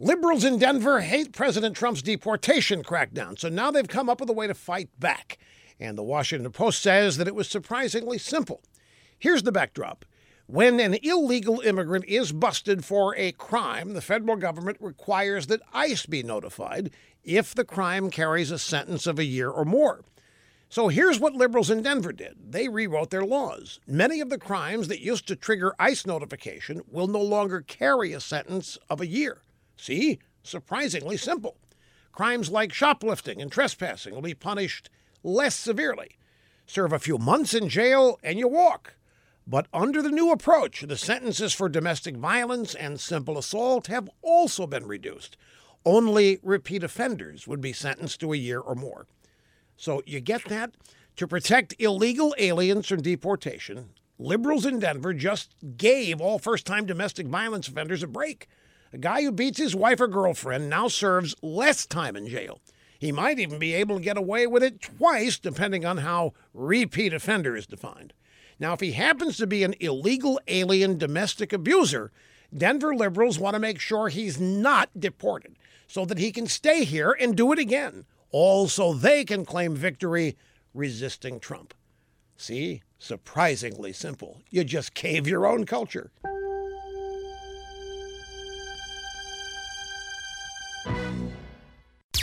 Liberals in Denver hate President Trump's deportation crackdown, so now they've come up with a way to fight back. And the Washington Post says that it was surprisingly simple. Here's the backdrop. When an illegal immigrant is busted for a crime, the federal government requires that ICE be notified if the crime carries a sentence of a year or more. So here's what liberals in Denver did they rewrote their laws. Many of the crimes that used to trigger ICE notification will no longer carry a sentence of a year. See? Surprisingly simple. Crimes like shoplifting and trespassing will be punished less severely. Serve a few months in jail and you walk. But under the new approach, the sentences for domestic violence and simple assault have also been reduced. Only repeat offenders would be sentenced to a year or more. So you get that? To protect illegal aliens from deportation, liberals in Denver just gave all first time domestic violence offenders a break. A guy who beats his wife or girlfriend now serves less time in jail. He might even be able to get away with it twice, depending on how repeat offender is defined. Now, if he happens to be an illegal alien domestic abuser, Denver liberals want to make sure he's not deported so that he can stay here and do it again all so they can claim victory resisting Trump. See? Surprisingly simple. You just cave your own culture.